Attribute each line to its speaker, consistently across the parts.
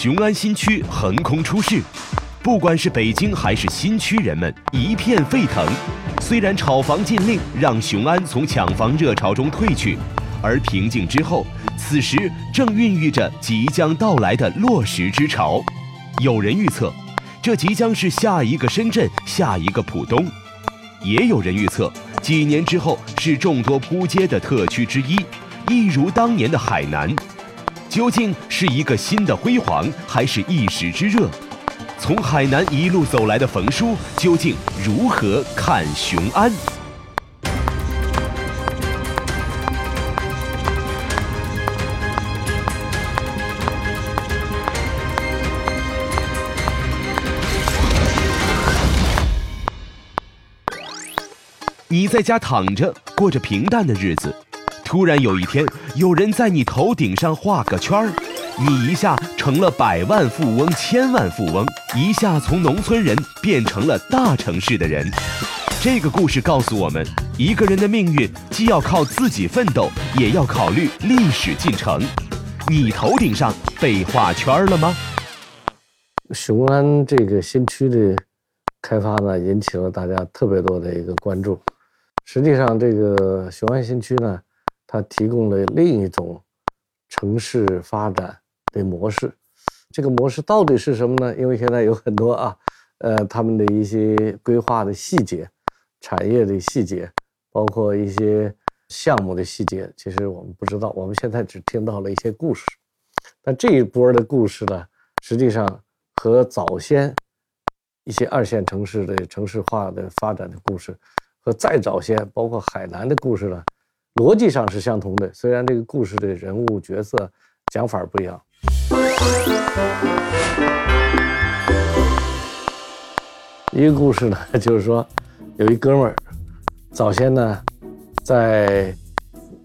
Speaker 1: 雄安新区横空出世，不管是北京还是新区人们一片沸腾。虽然炒房禁令让雄安从抢房热潮中退去，而平静之后，此时正孕育着即将到来的落实之潮。有人预测，这即将是下一个深圳，下一个浦东；也有人预测，几年之后是众多扑街的特区之一，一如当年的海南。究竟是一个新的辉煌，还是一时之热？从海南一路走来的冯叔，究竟如何看雄安？你在家躺着，过着平淡的日子。突然有一天，有人在你头顶上画个圈儿，你一下成了百万富翁、千万富翁，一下从农村人变成了大城市的人。这个故事告诉我们，一个人的命运既要靠自己奋斗，也要考虑历史进程。你头顶上被画圈了吗？
Speaker 2: 雄安这个新区的开发呢，引起了大家特别多的一个关注。实际上，这个雄安新区呢。它提供了另一种城市发展的模式，这个模式到底是什么呢？因为现在有很多啊，呃，他们的一些规划的细节、产业的细节，包括一些项目的细节，其实我们不知道。我们现在只听到了一些故事，但这一波的故事呢，实际上和早先一些二线城市的城市化的发展的故事，和再早先包括海南的故事呢。逻辑上是相同的，虽然这个故事的人物角色讲法不一样。一个故事呢，就是说有一哥们儿早先呢在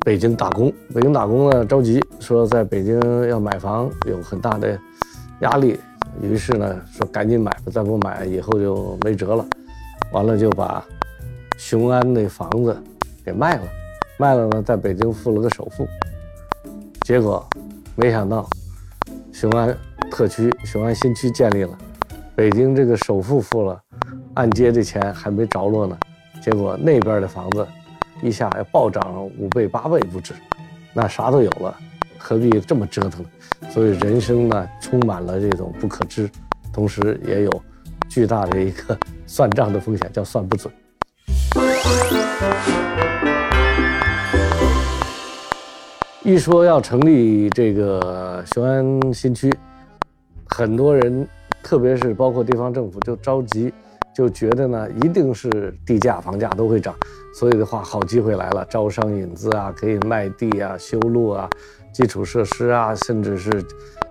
Speaker 2: 北京打工，北京打工呢着急，说在北京要买房有很大的压力，于是呢说赶紧买吧，再不买以后就没辙了。完了就把雄安那房子给卖了。卖了呢，在北京付了个首付，结果没想到雄安特区、雄安新区建立了，北京这个首付付了，按揭的钱还没着落呢，结果那边的房子一下要暴涨五倍八倍不止，那啥都有了，何必这么折腾？所以人生呢，充满了这种不可知，同时也有巨大的一个 算账的风险，叫算不准。一说要成立这个雄安新区，很多人，特别是包括地方政府，就着急，就觉得呢，一定是地价、房价都会涨，所以的话，好机会来了，招商引资啊，可以卖地啊、修路啊、基础设施啊，甚至是，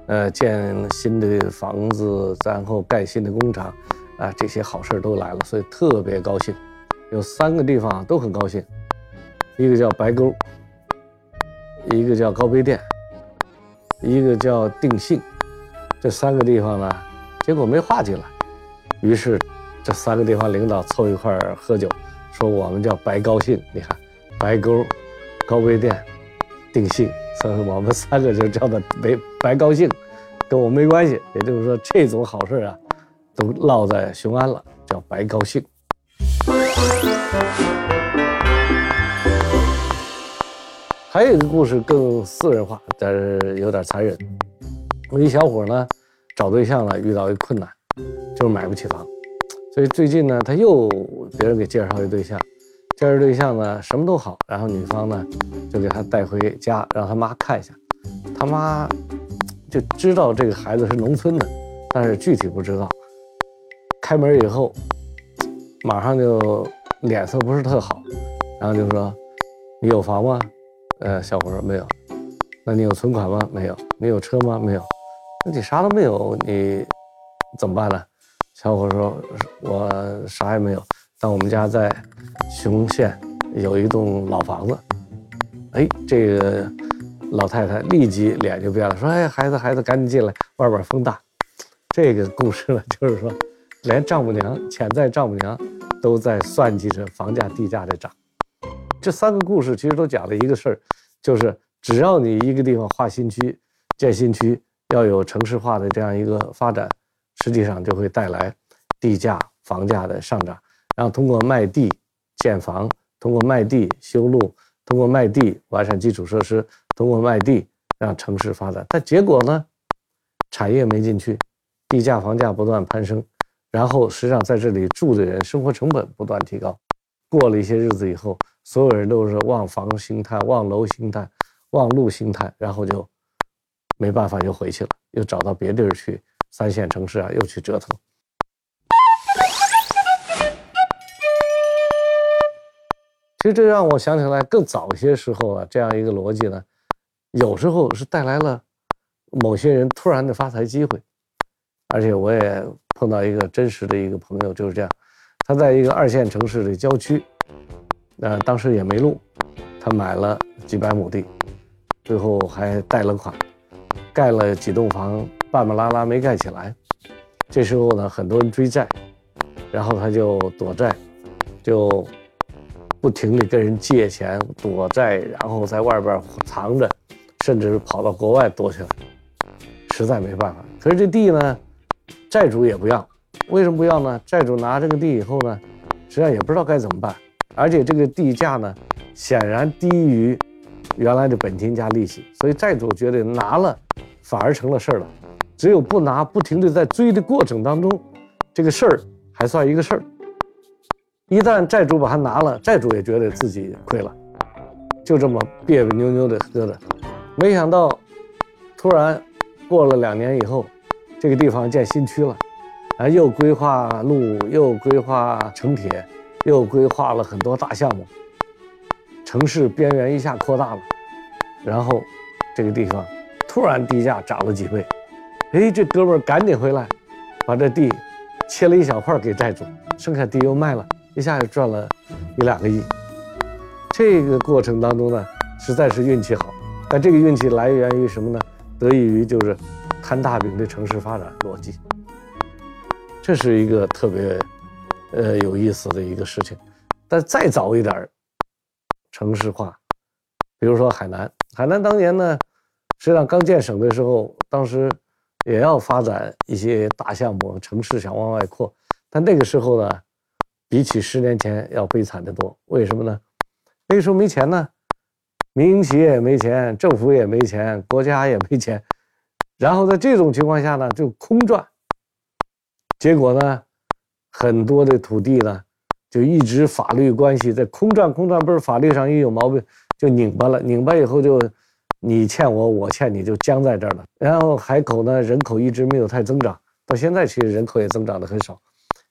Speaker 2: 呃，建新的房子，然后盖新的工厂，啊，这些好事都来了，所以特别高兴。有三个地方都很高兴，一个叫白沟。一个叫高碑店，一个叫定兴，这三个地方呢，结果没划进来。于是，这三个地方领导凑一块儿喝酒，说我们叫白高兴。你看，白沟、高碑店、定兴，所以我们三个就叫做白白高兴，跟我没关系。也就是说，这种好事啊，都落在雄安了，叫白高兴。还有一个故事更私人化，但是有点残忍。我一小伙呢，找对象了，遇到一困难，就是买不起房，所以最近呢，他又别人给介绍一对象，介绍对象呢什么都好，然后女方呢就给他带回家，让他妈看一下。他妈就知道这个孩子是农村的，但是具体不知道。开门以后，马上就脸色不是特好，然后就说：“你有房吗？”呃，小伙说没有，那你有存款吗？没有。你有车吗？没有。那你啥都没有，你怎么办呢？小伙说，我啥也没有，但我们家在雄县有一栋老房子。哎，这个老太太立即脸就变了，说，哎，孩子，孩子，赶紧进来，外边风大。这个故事呢，就是说，连丈母娘、潜在丈母娘都在算计着房价、地价的涨。这三个故事其实都讲了一个事儿，就是只要你一个地方划新区、建新区，要有城市化的这样一个发展，实际上就会带来地价、房价的上涨。然后通过卖地建房，通过卖地修路，通过卖地完善基础设施，通过卖地让城市发展。但结果呢，产业没进去，地价、房价不断攀升，然后实际上在这里住的人生活成本不断提高。过了一些日子以后，所有人都是望房兴叹、望楼兴叹、望路兴叹，然后就没办法又回去了，又找到别地儿去，三线城市啊，又去折腾。其实这让我想起来更早一些时候啊，这样一个逻辑呢，有时候是带来了某些人突然的发财机会，而且我也碰到一个真实的一个朋友就是这样，他在一个二线城市的郊区，呃，当时也没路，他买了几百亩地，最后还贷了款，盖了几栋房，半半拉拉没盖起来，这时候呢，很多人追债，然后他就躲债，就。不停地跟人借钱躲债，然后在外边藏着，甚至跑到国外躲起来，实在没办法。可是这地呢，债主也不要，为什么不要呢？债主拿这个地以后呢，实际上也不知道该怎么办，而且这个地价呢，显然低于原来的本金加利息，所以债主觉得拿了反而成了事儿了。只有不拿，不停地在追的过程当中，这个事儿还算一个事儿。一旦债主把它拿了，债主也觉得自己亏了，就这么别别扭扭的搁着。没想到，突然过了两年以后，这个地方建新区了，啊，又规划路，又规划城铁，又规划了很多大项目，城市边缘一下扩大了，然后这个地方突然地价涨了几倍，哎，这哥们儿赶紧回来，把这地切了一小块给债主，剩下地又卖了。一下就赚了一两个亿，这个过程当中呢，实在是运气好。但这个运气来源于什么呢？得益于就是摊大饼的城市发展逻辑。这是一个特别呃有意思的一个事情。但再早一点城市化，比如说海南，海南当年呢，实际上刚建省的时候，当时也要发展一些大项目，城市想往外扩，但那个时候呢。比起十年前要悲惨得多，为什么呢？那个时候没钱呢，民营企业也没钱，政府也没钱，国家也没钱，然后在这种情况下呢，就空转。结果呢，很多的土地呢，就一直法律关系在空转，空转不是法律上一有毛病就拧巴了，拧巴以后就你欠我，我欠你，就僵在这儿了。然后海口呢，人口一直没有太增长，到现在其实人口也增长的很少，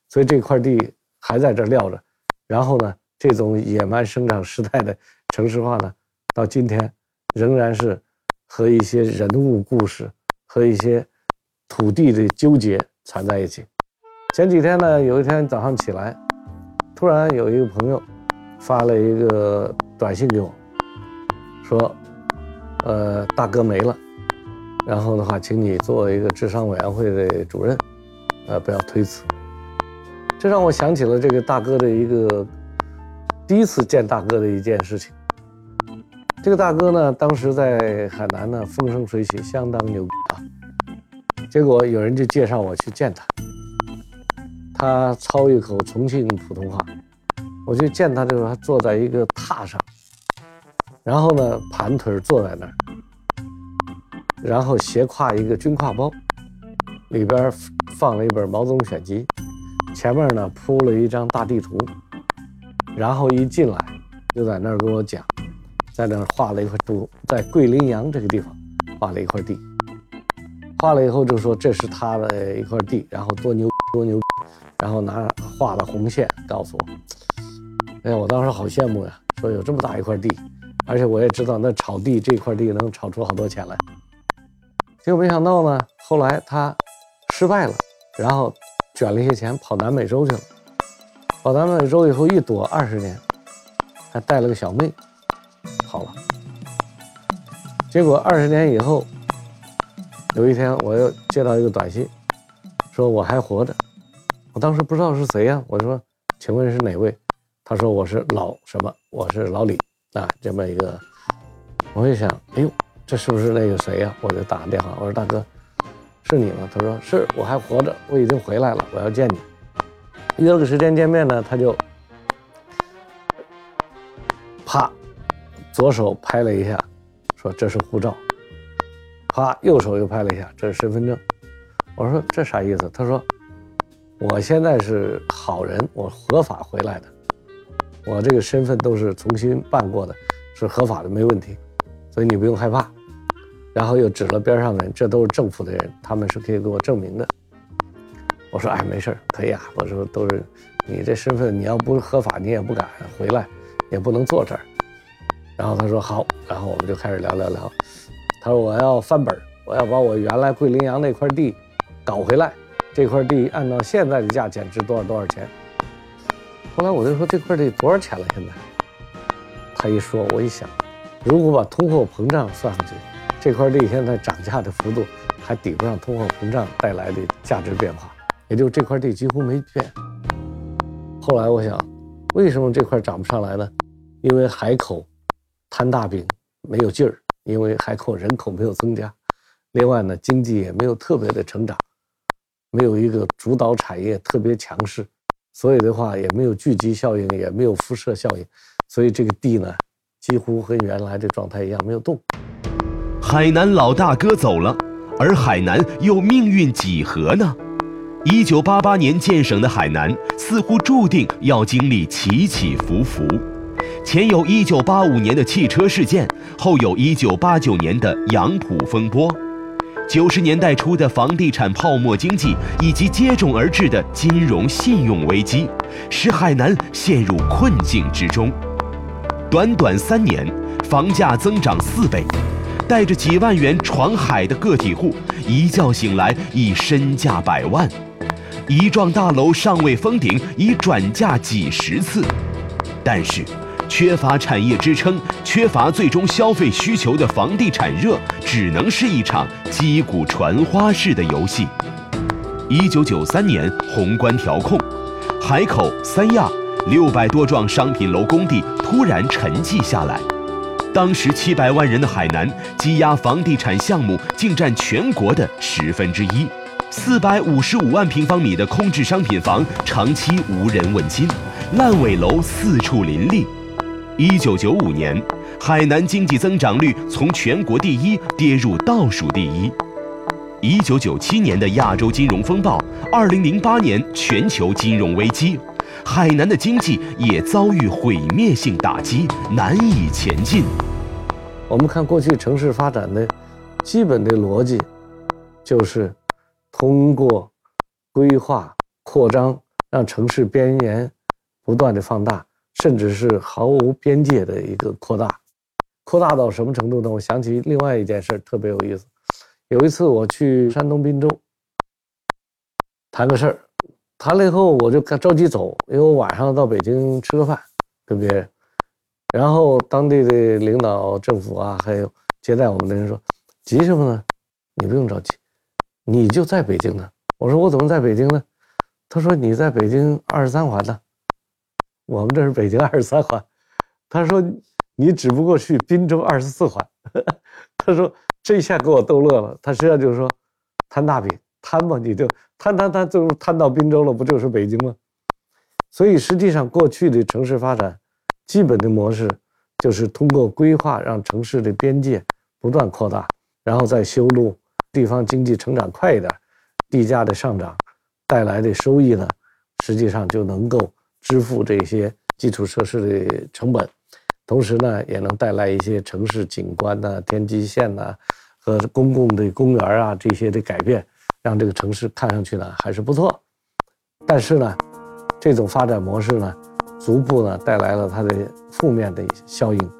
Speaker 2: 所以这块地。还在这撂着，然后呢，这种野蛮生长时代的城市化呢，到今天仍然是和一些人物故事和一些土地的纠结缠在一起。前几天呢，有一天早上起来，突然有一个朋友发了一个短信给我，说：“呃，大哥没了，然后的话，请你做一个智商委员会的主任，呃，不要推辞。”这让我想起了这个大哥的一个第一次见大哥的一件事情。这个大哥呢，当时在海南呢风生水起，相当牛啊。结果有人就介绍我去见他，他操一口重庆普通话。我去见他的时候，他坐在一个榻上，然后呢盘腿坐在那儿，然后斜挎一个军挎包，里边放了一本《毛泽东选集》。前面呢铺了一张大地图，然后一进来就在那儿跟我讲，在那儿画了一块图，在桂林洋这个地方画了一块地，画了以后就说这是他的一块地，然后多牛多牛，然后拿画了红线告诉我，哎呀，我当时好羡慕呀，说有这么大一块地，而且我也知道那炒地这块地能炒出好多钱来，结果没想到呢，后来他失败了，然后。卷了一些钱跑南美洲去了，跑南美洲以后一躲二十年，还带了个小妹，好了。结果二十年以后，有一天我又接到一个短信，说我还活着。我当时不知道是谁呀，我说，请问是哪位？他说我是老什么，我是老李啊，这么一个。我一想，哎呦，这是不是那个谁呀？我就打个电话，我说大哥，是你吗？”他说：“是，我还活着，我已经回来了，我要见你。”约了个时间见面呢，他就啪，左手拍了一下，说：“这是护照。”啪，右手又拍了一下，这是身份证。我说：“这啥意思？”他说：“我现在是好人，我合法回来的，我这个身份都是重新办过的，是合法的，没问题，所以你不用害怕。”然后又指了边上的人，这都是政府的人，他们是可以给我证明的。我说：“哎，没事可以啊。”我说：“都是你这身份，你要不合法，你也不敢回来，也不能坐这儿。”然后他说：“好。”然后我们就开始聊聊聊。他说：“我要翻本我要把我原来桂林洋那块地搞回来。这块地按照现在的价钱值多少多少钱？”后来我就说：“这块地多少钱了？现在？”他一说，我一想，如果把通货膨胀算上去。这块地现在涨价的幅度还抵不上通货膨胀带来的价值变化，也就这块地几乎没变。后来我想，为什么这块涨不上来呢？因为海口摊大饼没有劲儿，因为海口人口没有增加，另外呢，经济也没有特别的成长，没有一个主导产业特别强势，所以的话也没有聚集效应，也没有辐射效应，所以这个地呢，几乎和原来的状态一样没有动。
Speaker 1: 海南老大哥走了，而海南又命运几何呢？一九八八年建省的海南，似乎注定要经历起起伏伏。前有一九八五年的汽车事件，后有一九八九年的杨浦风波，九十年代初的房地产泡沫经济，以及接踵而至的金融信用危机，使海南陷入困境之中。短短三年，房价增长四倍。带着几万元闯海的个体户，一觉醒来已身价百万；一幢大楼尚未封顶，已转价几十次。但是，缺乏产业支撑、缺乏最终消费需求的房地产热，只能是一场击鼓传花式的游戏。一九九三年，宏观调控，海口、三亚六百多幢商品楼工地突然沉寂下来。当时七百万人的海南，积压房地产项目竟占全国的十分之一，四百五十五万平方米的空置商品房长期无人问津，烂尾楼四处林立。一九九五年，海南经济增长率从全国第一跌入倒数第一。一九九七年的亚洲金融风暴，二零零八年全球金融危机。海南的经济也遭遇毁灭性打击，难以前进。
Speaker 2: 我们看过去城市发展的基本的逻辑，就是通过规划扩张，让城市边缘不断的放大，甚至是毫无边界的一个扩大。扩大到什么程度呢？我想起另外一件事特别有意思。有一次我去山东滨州谈个事儿。谈了以后，我就着急走，因为我晚上到北京吃个饭，跟别人。然后当地的领导、政府啊，还有接待我们的人说：“急什么呢？你不用着急，你就在北京呢。”我说：“我怎么在北京呢？”他说：“你在北京二十三环呢，我们这是北京二十三环。”他说：“你只不过去滨州二十四环。”他说：“这一下给我逗乐了。”他实际上就是说，摊大饼。摊吧，你就摊摊摊，最后摊到滨州了，不就是北京吗？所以实际上，过去的城市发展基本的模式就是通过规划，让城市的边界不断扩大，然后再修路，地方经济成长快一点，地价的上涨带来的收益呢，实际上就能够支付这些基础设施的成本，同时呢，也能带来一些城市景观呐、天际线呐和公共的公园啊这些的改变。让这个城市看上去呢还是不错，但是呢，这种发展模式呢，逐步呢带来了它的负面的效应。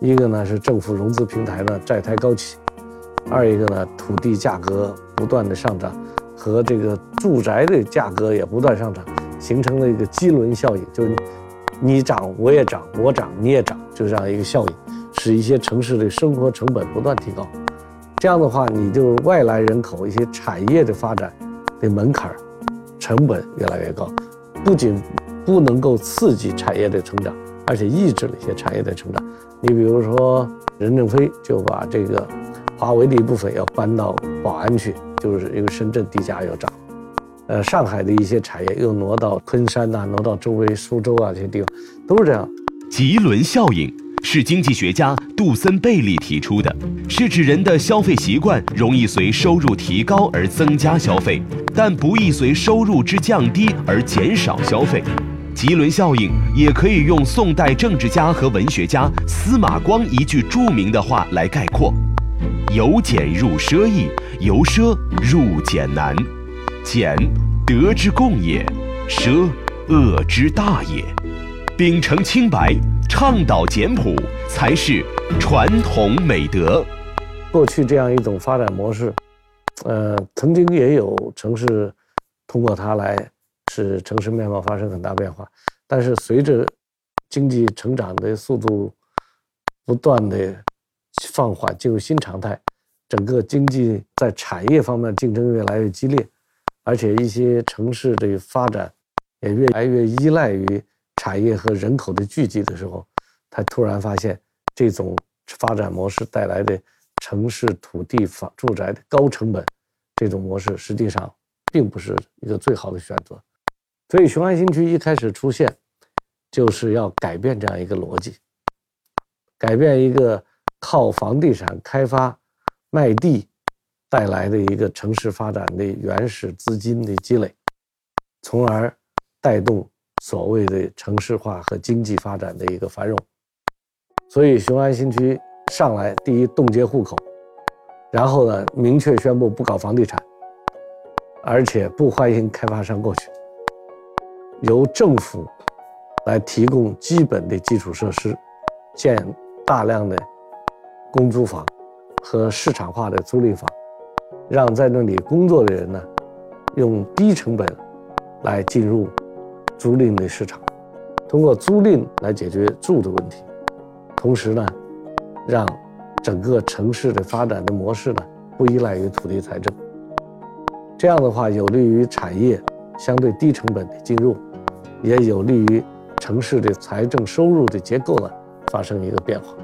Speaker 2: 一个呢是政府融资平台呢债台高起，二一个呢土地价格不断的上涨，和这个住宅的价格也不断上涨，形成了一个机轮效应，就是你涨我也涨，我涨你也涨，就这样一个效应，使一些城市的生活成本不断提高。这样的话，你就外来人口一些产业的发展的门槛成本越来越高，不仅不能够刺激产业的成长，而且抑制了一些产业的成长。你比如说，任正非就把这个华为的一部分要搬到宝安去，就是因为深圳地价要涨，呃，上海的一些产业又挪到昆山呐，挪到周围苏州啊这些地方，都是这样。
Speaker 1: 吉伦效应是经济学家杜森贝利提出的，是指人的消费习惯容易随收入提高而增加消费，但不易随收入之降低而减少消费。吉伦效应也可以用宋代政治家和文学家司马光一句著名的话来概括：“由俭入奢易，由奢入俭难。俭，德之共也；奢，恶之大也。秉承清白，倡导简朴，才是传统美德。”
Speaker 2: 过去这样一种发展模式，呃，曾经也有城市通过它来。使城市面貌发生很大变化，但是随着经济成长的速度不断的放缓，进入新常态，整个经济在产业方面竞争越来越激烈，而且一些城市的发展也越来越依赖于产业和人口的聚集的时候，他突然发现这种发展模式带来的城市土地房住宅的高成本，这种模式实际上并不是一个最好的选择。所以雄安新区一开始出现，就是要改变这样一个逻辑，改变一个靠房地产开发、卖地带来的一个城市发展的原始资金的积累，从而带动所谓的城市化和经济发展的一个繁荣。所以雄安新区上来第一冻结户口，然后呢明确宣布不搞房地产，而且不欢迎开发商过去。由政府来提供基本的基础设施，建大量的公租房和市场化的租赁房，让在那里工作的人呢，用低成本来进入租赁的市场，通过租赁来解决住的问题，同时呢，让整个城市的发展的模式呢不依赖于土地财政，这样的话有利于产业相对低成本的进入。也有利于城市的财政收入的结构呢发生一个变化，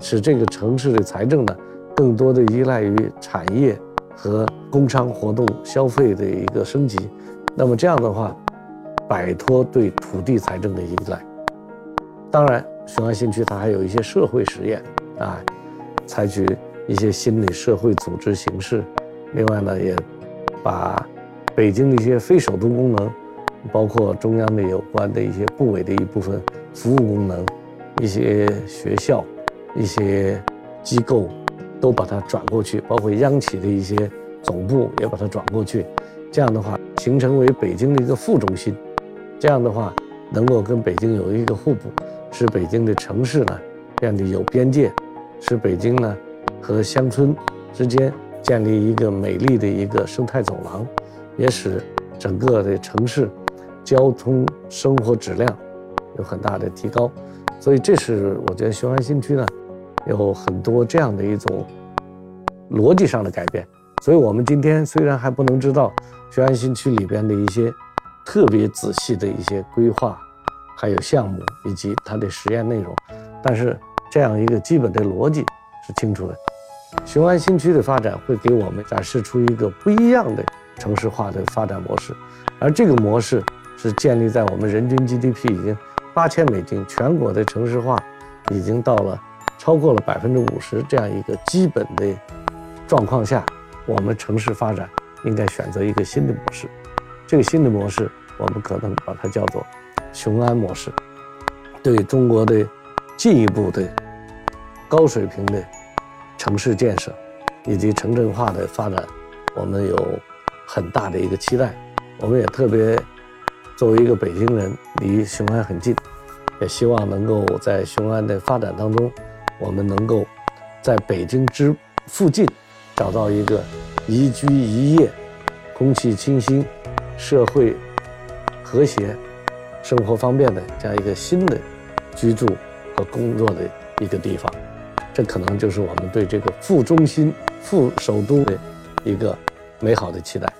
Speaker 2: 使这个城市的财政呢更多的依赖于产业和工商活动消费的一个升级。那么这样的话，摆脱对土地财政的依赖。当然，雄安新区它还有一些社会实验啊，采取一些新的社会组织形式。另外呢，也把北京的一些非首都功能。包括中央的有关的一些部委的一部分服务功能，一些学校、一些机构都把它转过去，包括央企的一些总部也把它转过去。这样的话，形成为北京的一个副中心。这样的话，能够跟北京有一个互补，使北京的城市呢变得有边界，使北京呢和乡村之间建立一个美丽的一个生态走廊，也使整个的城市。交通生活质量有很大的提高，所以这是我觉得雄安新区呢有很多这样的一种逻辑上的改变。所以我们今天虽然还不能知道雄安新区里边的一些特别仔细的一些规划，还有项目以及它的实验内容，但是这样一个基本的逻辑是清楚的。雄安新区的发展会给我们展示出一个不一样的城市化的发展模式，而这个模式。是建立在我们人均 GDP 已经八千美金，全国的城市化已经到了超过了百分之五十这样一个基本的状况下，我们城市发展应该选择一个新的模式。这个新的模式，我们可能把它叫做雄安模式，对中国的进一步的高水平的城市建设以及城镇化的发展，我们有很大的一个期待。我们也特别。作为一个北京人，离雄安很近，也希望能够在雄安的发展当中，我们能够在北京之附近找到一个宜居宜业、空气清新、社会和谐、生活方便的这样一个新的居住和工作的一个地方。这可能就是我们对这个副中心、副首都的一个美好的期待。